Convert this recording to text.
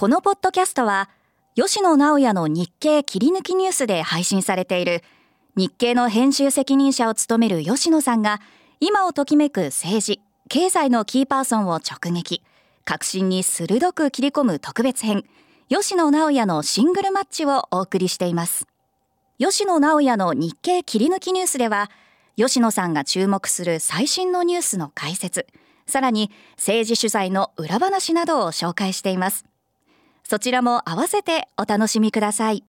このポッドキャストは吉野直也の日経切り抜きニュースで配信されている日経の編集責任者を務める吉野さんが今をときめく政治経済のキーパーソンを直撃革新に鋭く切り込む特別編吉野直也のシングルマッチをお送りしています。吉野直也の日経切り抜きニュースでは吉野さんが注目する最新のニュースの解説さらに政治取材の裏話などを紹介しています。そちらも合わせてお楽しみください。